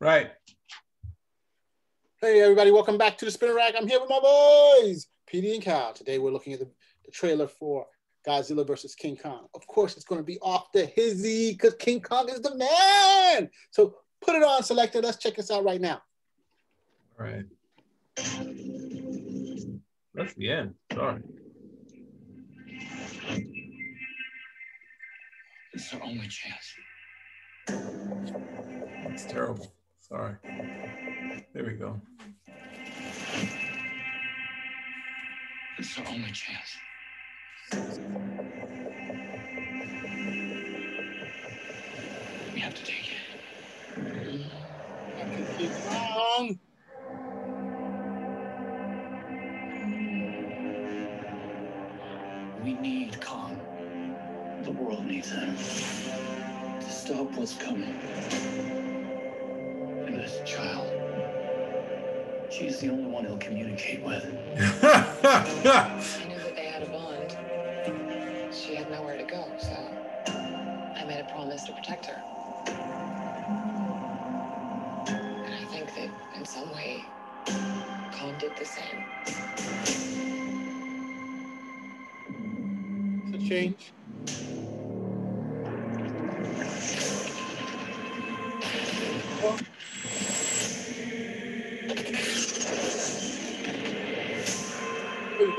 Right. Hey, everybody, welcome back to the Spinnerrack. I'm here with my boys, PD and Cal. Today, we're looking at the, the trailer for Godzilla versus King Kong. Of course, it's going to be off the hizzy because King Kong is the man. So put it on, selector. Let's check this out right now. All right. That's the end. Sorry. It's our only chance. It's terrible. Sorry. There we go. It's our only chance. We have to take it. King Kong. We need Kong. The world needs him to stop what's coming. And this child, she's the only one he'll communicate with. I knew that they had a bond. She had nowhere to go, so I made a promise to protect her. And I think that in some way, Kong did the same. It's a change.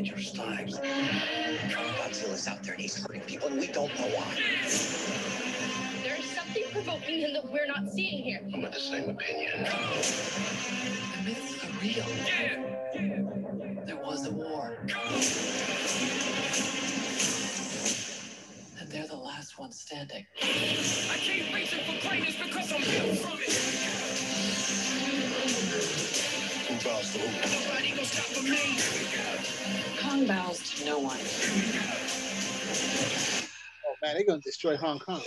dangerous times. Godzilla's out there and he's hurting people, and we don't know why. There's something provoking him that we're not seeing here. I'm of the same opinion. The myths are real. There was a war. And they're the last ones standing. I keep reaching for greatness because I'm built from it. Who bows to who? Nobody gonna stop for me. Kong bows to no one. Oh man, they're gonna destroy Hong Kong.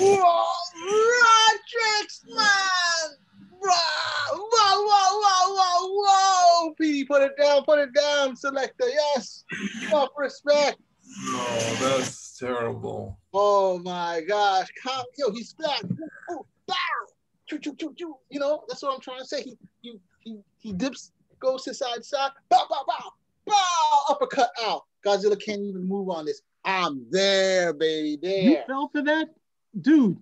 Whoa! Rodrix, man! Whoa! Whoa! Whoa! Whoa! Whoa! Whoa! PD, put it down, put it down, selector. Yes. Enough respect. Oh, that's terrible. Oh my gosh. Kong, yo, he's back. Ooh, ooh, bow. Choo, choo, choo, choo. You know, that's what I'm trying to say. He he he, he dips, goes to side side, bow, bow, bow, bow, uppercut out. Godzilla can't even move on this. I'm there, baby, There. You fell for that? Dude,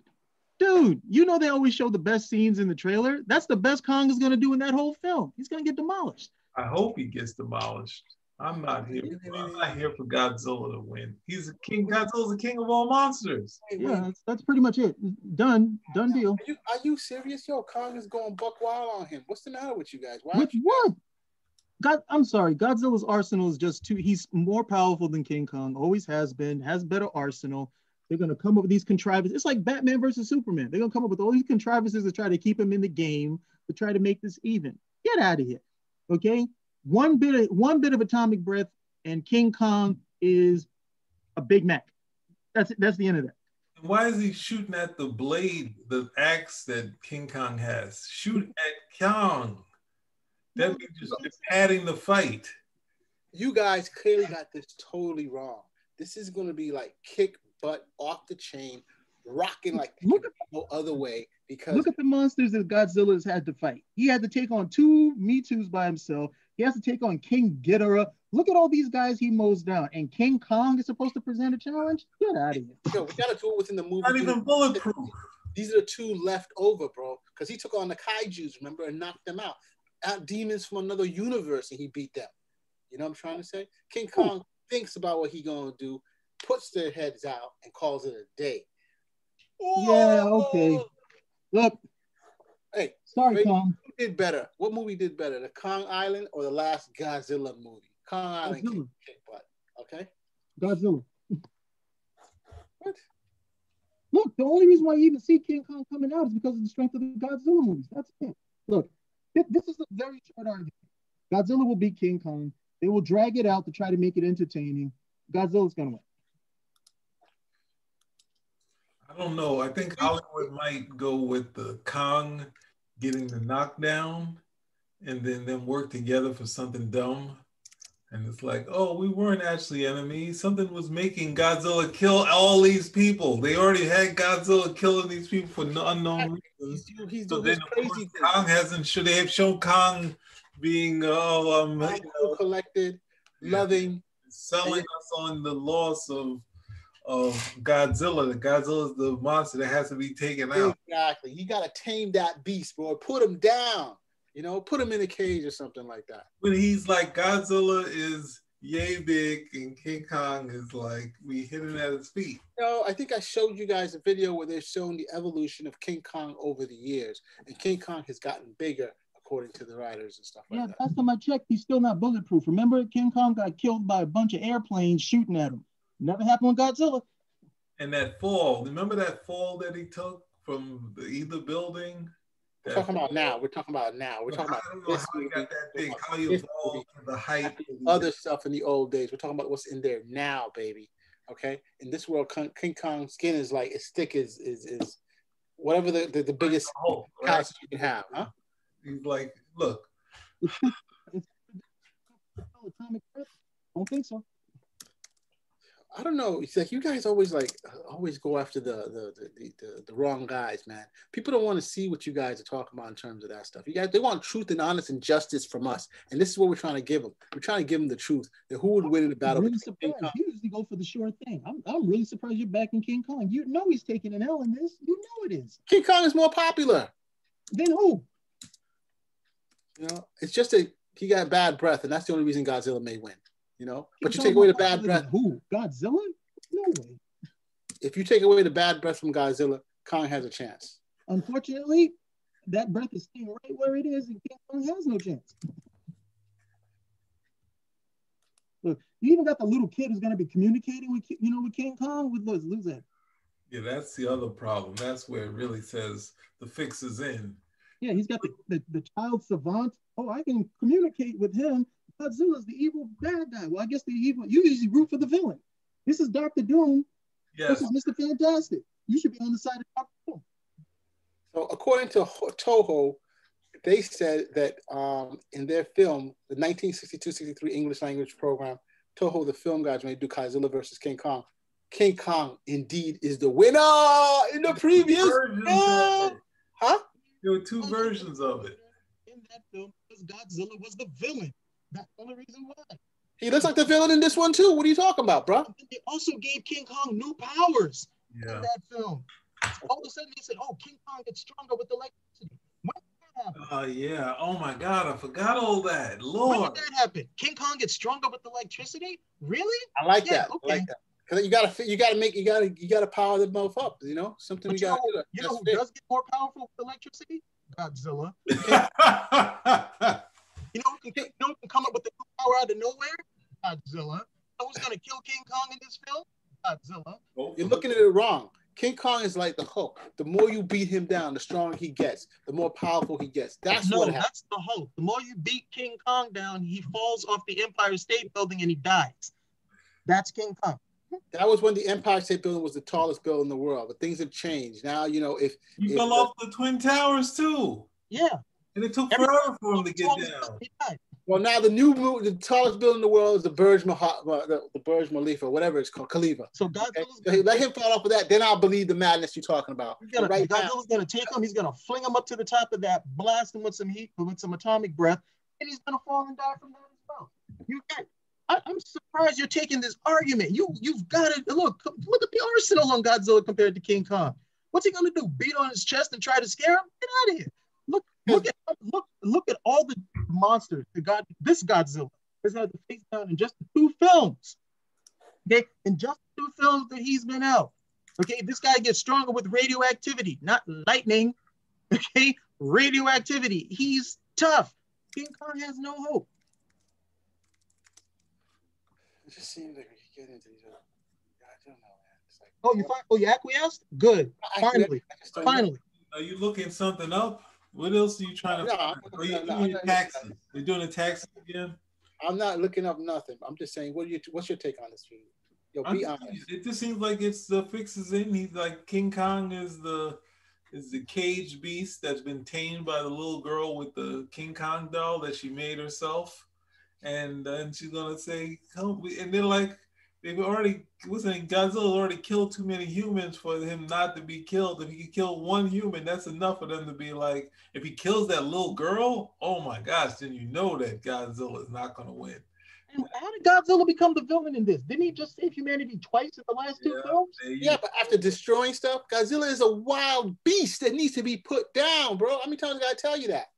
dude, you know they always show the best scenes in the trailer. That's the best Kong is gonna do in that whole film. He's gonna get demolished. I hope he gets demolished. I'm not here. For, I'm not here for Godzilla to win. He's a king. Godzilla's the king of all monsters. Yeah, that's, that's pretty much it. Done, done deal. Are you, are you serious? Yo, Kong is going buck wild on him. What's the matter with you guys? Why? With what? God, I'm sorry. Godzilla's arsenal is just too. He's more powerful than King Kong. Always has been. Has better arsenal. They're gonna come up with these contrivances. It's like Batman versus Superman. They're gonna come up with all these contrivances to try to keep him in the game, to try to make this even. Get out of here. Okay. One bit of one bit of atomic breath, and King Kong is a Big Mac. That's that's the end of that. Why is he shooting at the blade, the axe that King Kong has? Shoot at Kong. That means just adding the fight. You guys clearly got this totally wrong. This is going to be like kick butt off the chain, rocking like Look at no other way because Look at the monsters that Godzilla's had to fight. He had to take on two MUTO's by himself. He has to take on King Ghidorah. Look at all these guys he mows down. And King Kong is supposed to present a challenge? Get out of here. yo, we got to do it within the movie. Not even bulletproof. These are the two left over, bro. Because he took on the kaiju's, remember, and knocked them out. Out demons from another universe, and he beat them. You know what I'm trying to say? King Kong thinks about what he gonna do, puts their heads out, and calls it a day. Yeah, okay. Look, Hey, sorry, Wait. Kong. Who did better? What movie did better, the Kong Island or the last Godzilla movie? Kong Island Godzilla. kick, kick butt. Okay. Godzilla. What? Look, the only reason why you even see King Kong coming out is because of the strength of the Godzilla movies. That's it. Look, this is a very short argument. Godzilla will beat King Kong. They will drag it out to try to make it entertaining. Godzilla's gonna win. I don't know. I think Hollywood might go with the Kong getting the knockdown and then them work together for something dumb. And it's like, oh, we weren't actually enemies. Something was making Godzilla kill all these people. They already had Godzilla killing these people for no unknown reasons. He's, he's So then, course, crazy thing. Kong hasn't. Should they have shown Kong being, oh, um, you know, collected, loving. selling us on the loss of of Godzilla. The Godzilla is the monster that has to be taken out. Exactly. You gotta tame that beast, bro. Put him down. You know, put him in a cage or something like that. When he's like Godzilla is yay big and King Kong is like we hit him at his feet. No, I think I showed you guys a video where they're showing the evolution of King Kong over the years, and King Kong has gotten bigger according to the writers and stuff like that. Yeah, that. last time I checked, he's still not bulletproof. Remember, King Kong got killed by a bunch of airplanes shooting at him. Never happened with Godzilla. And that fall, remember that fall that he took from the either building? We're That talking about now. We're talking about now. We're talking I about don't know this how he got that big, how he this evolved to the height. other stuff in the old days. We're talking about what's in there now, baby. Okay. In this world, King King Kong's skin is like as thick as is is whatever the, the, the biggest Hulk, right? you can have, huh? He's like, look, Atomic Don't think so. I don't know. It's like you guys always like always go after the the the, the, the, wrong guys, man. People don't want to see what you guys are talking about in terms of that stuff. You guys they want truth and honest and justice from us, and this is what we're trying to give them. We're trying to give them the truth. That who would win in the I'm battle? really between King surprised. You usually go for the sure thing. I'm, I'm really surprised you're backing King Kong. You know he's taking an L in this. You know it is. King Kong is more popular. Then who? You know, it's just that he got bad breath, and that's the only reason Godzilla may win. You know, but you take away the bad breath. Who? Godzilla? No way. If you take away the bad breath from Godzilla, Kong has a chance. Unfortunately, that breath is staying right where it is, and King Kong has no chance. Look, you even got the little kid who's going to be communicating with Ki- you know with King Kong with lose lose that. yeah, that's the other problem. That's where it really says the fix is in. Yeah, he's got the, the, the child savant. Oh, I can communicate with him. Godzilla's the evil bad guy. Well, I guess the evil. You usually root for the villain. This is Doctor Doom. Yes, This is Mr. Fantastic. You should be on the side of Doctor Doom. So according to Toho, they said that um, in their film, the 1962-63 English language program, Toho, the film guys, when they do Godzilla versus King Kong, King Kong indeed is the winner in the previous versions film. Huh? There were two versions of it. In that film, because Godzilla was the villain. That's the only reason why. He looks like the villain in this one too. What are you talking about, bro? And They also gave King Kong new powers in that film. All of a sudden, they said, "Oh, King Kong gets stronger with electricity." When did that happen? Oh yeah. Oh my God, I forgot all that. Lord. When Lord. did that happen? King Kong gets stronger with electricity? Really? I like Yeah, that. okay. I like that. Cause you gotta, you gotta make, you gotta, you gotta power them both up. You know, something But you you know, gotta do. you know That's who it. does get more powerful with electricity? Godzilla. You know who can, you know who can come up with the new power out of nowhere? Godzilla. You know who's gonna kill King Kong in this film? Godzilla. Oh, You're looking at it wrong. King Kong is like the Hulk. The more you beat him down, the stronger he gets, the more powerful he gets. That's no, what happens. that's the Hulk. The more you beat King Kong down, he falls off the Empire State Building and he dies. That's King Kong. That was when the Empire State Building was the tallest building in the world. But things have changed. Now, you know, if You if fell off the twin towers too, Yeah. And it took Every- forever for him to get Tallest down. building, he died. well, now the new the tallest building in the world is the Burj Mahal, uh, the, the Burj Khalifa, whatever it's called, Khalifa. So Okay? Godzilla's So let him fall off of that, then I'll believe the madness you're talking about. He's gonna, But right now, Godzilla's gonna take him. He's gonna fling him up to the top of that, blast him with some heat, with some atomic breath, and he's gonna fall and die from that as well. You can't. I, I'm surprised you're taking this argument. You you've got to look. Look at the arsenal on Godzilla compared to King Kong. What's he gonna do? Beat on his chest and try to scare him? Get out of here! Look look at look look at all the monsters. The God this Godzilla has had to face down in just the two films. Okay, in just the two films that he's been out. Okay, this guy gets stronger with radioactivity, not lightning. Okay, radioactivity. He's tough. King Kong has no hope. Just seems like we get into these. Uh, other- I don't know, man. It's like, Oh, you fi- oh you acquiesced? Good. Finally, I just don't know. finally. Are you looking something up? What else are you trying to? No, Are you no, doing I'm your not- taxes? You're doing the taxes again? I'm not looking up nothing. I'm just saying, what you? What's your take on this? Yo, I'm be honest. It just seems like it's the fixes in. He's like King Kong is the is the cage beast that's been tamed by the little girl with the King Kong doll that she made herself, and then she's gonna say, "Come," and they're like, they've already what's saying Godzilla already killed too many humans for him not to be killed. If he could kill one human, that's enough for them to be like, if he kills that little girl, oh my gosh, then you know that Godzilla is not gonna win. And how did Godzilla become the villain in this? Didn't he just save humanity twice in the last two Yeah. films? Yeah, but after destroying stuff, Godzilla is a wild beast that needs to be put down, bro. How many times I gotta tell you that?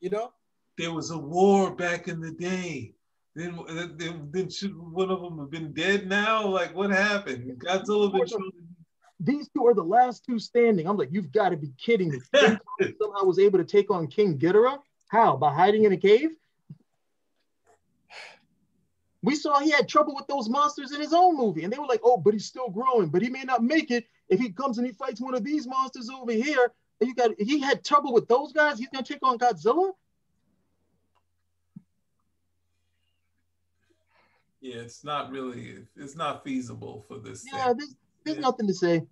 You know? there was a war back in the day. Then, then, then should one of them have been dead now? Like, what happened? Godzilla been. These two are the last two standing. I'm like, you've got to be kidding me. Somehow was able to take on King Ghidorah. How? By hiding in a cave? We saw he had trouble with those monsters in his own movie, and they were like, "Oh, but he's still growing, but he may not make it if he comes and he fights one of these monsters over here." And you got he had trouble with those guys. He's gonna take on Godzilla. Yeah, it's not really. It's not feasible for this. Yeah, thing. there's there's nothing to say.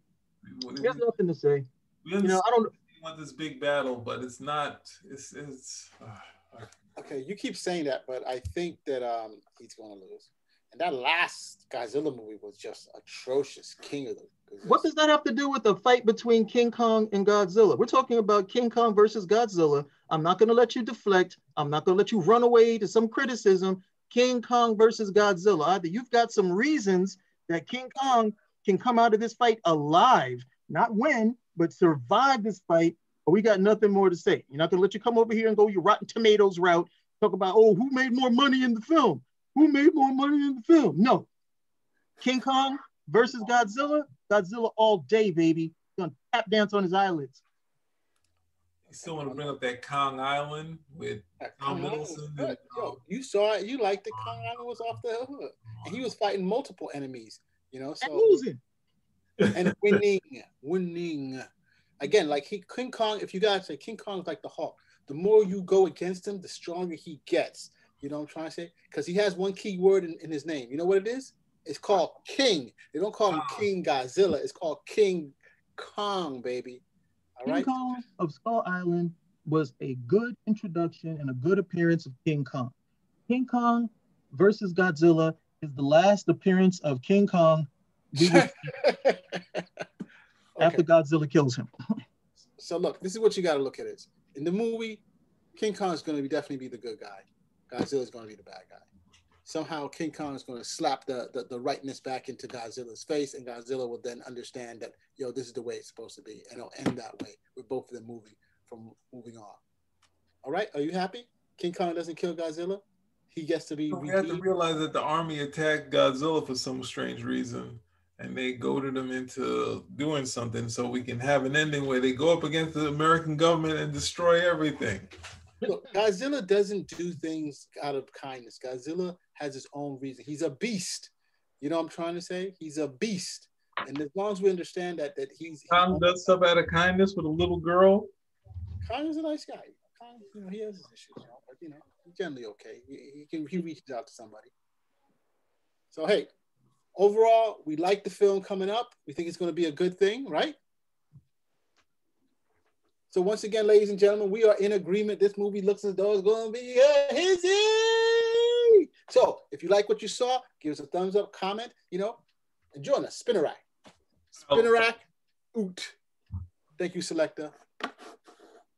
we, There's nothing to say. You know, I don't. want this big battle, but it's not. It's it's. uh, Okay, you keep saying that, but I think that um he's gonna lose. And that last Godzilla movie was just atrocious. King of the What does that have to do with the fight between King Kong and Godzilla? We're talking about King Kong versus Godzilla. I'm not going to let you deflect. I'm not going to let you run away to some criticism. King Kong versus Godzilla. Uh, Either you've got some reasons that King Kong can come out of this fight alive, not win, but survive this fight, or we got nothing more to say. You're not to let you come over here and go your Rotten Tomatoes route, talk about, oh, who made more money in the film? Who made more money in the film? No. King Kong versus Godzilla, Godzilla all day, baby. Gonna tap dance on his eyelids. You still want to bring up that Kong Island with Tom Kong Island was Hiddleston good. and, Yo, um, you saw it. You liked it. Kong Island was off the hook, and he was fighting multiple enemies. You know, so And losing. and winning, winning. Again, like he King Kong. If you guys say King Kong's like the Hawk, the more you go against him, the stronger he gets. You know what I'm trying to say? Because he has one key word in, in his name. You know what it is? It's called King. They don't call him King Godzilla. It's called King Kong, baby. All King. Kong of Skull Island was a good introduction and a good appearance of King Kong. King Kong versus Godzilla is the last appearance of King Kong we after okay. Godzilla kills him. So look, this is what you got to look at. Is in the movie, King Kong is going to be definitely be the good guy. Godzilla is going to be the bad guy. Somehow King Kong is going to slap the, the the rightness back into Godzilla's face, and Godzilla will then understand that yo, this is the way it's supposed to be, and it'll end that way with both of them moving from moving on. All right, are you happy? King Kong doesn't kill Godzilla. He gets to be. We have to realize that the army attacked Godzilla for some strange reason, and they goaded him into doing something so we can have an ending where they go up against the American government and destroy everything. Look, Godzilla doesn't do things out of kindness. Godzilla has his own reason. He's a beast. You know what I'm trying to say? He's a beast. And as long as we understand that, that he's Tom does stuff out of kindness with a little girl. Is a nice guy. Kong, you know, he has his issues, you know, but you know, he's generally okay. He, he can he reaches out to somebody. So hey, overall, we like the film coming up. We think it's going to be a good thing, right? So once again, ladies and gentlemen, we are in agreement. This movie looks as though it's going to be a hizzy. So if you like what you saw, give us a thumbs up, comment, you know, and join us. Spinnerrack. Spinnerrack. Oot. Thank you, Selector.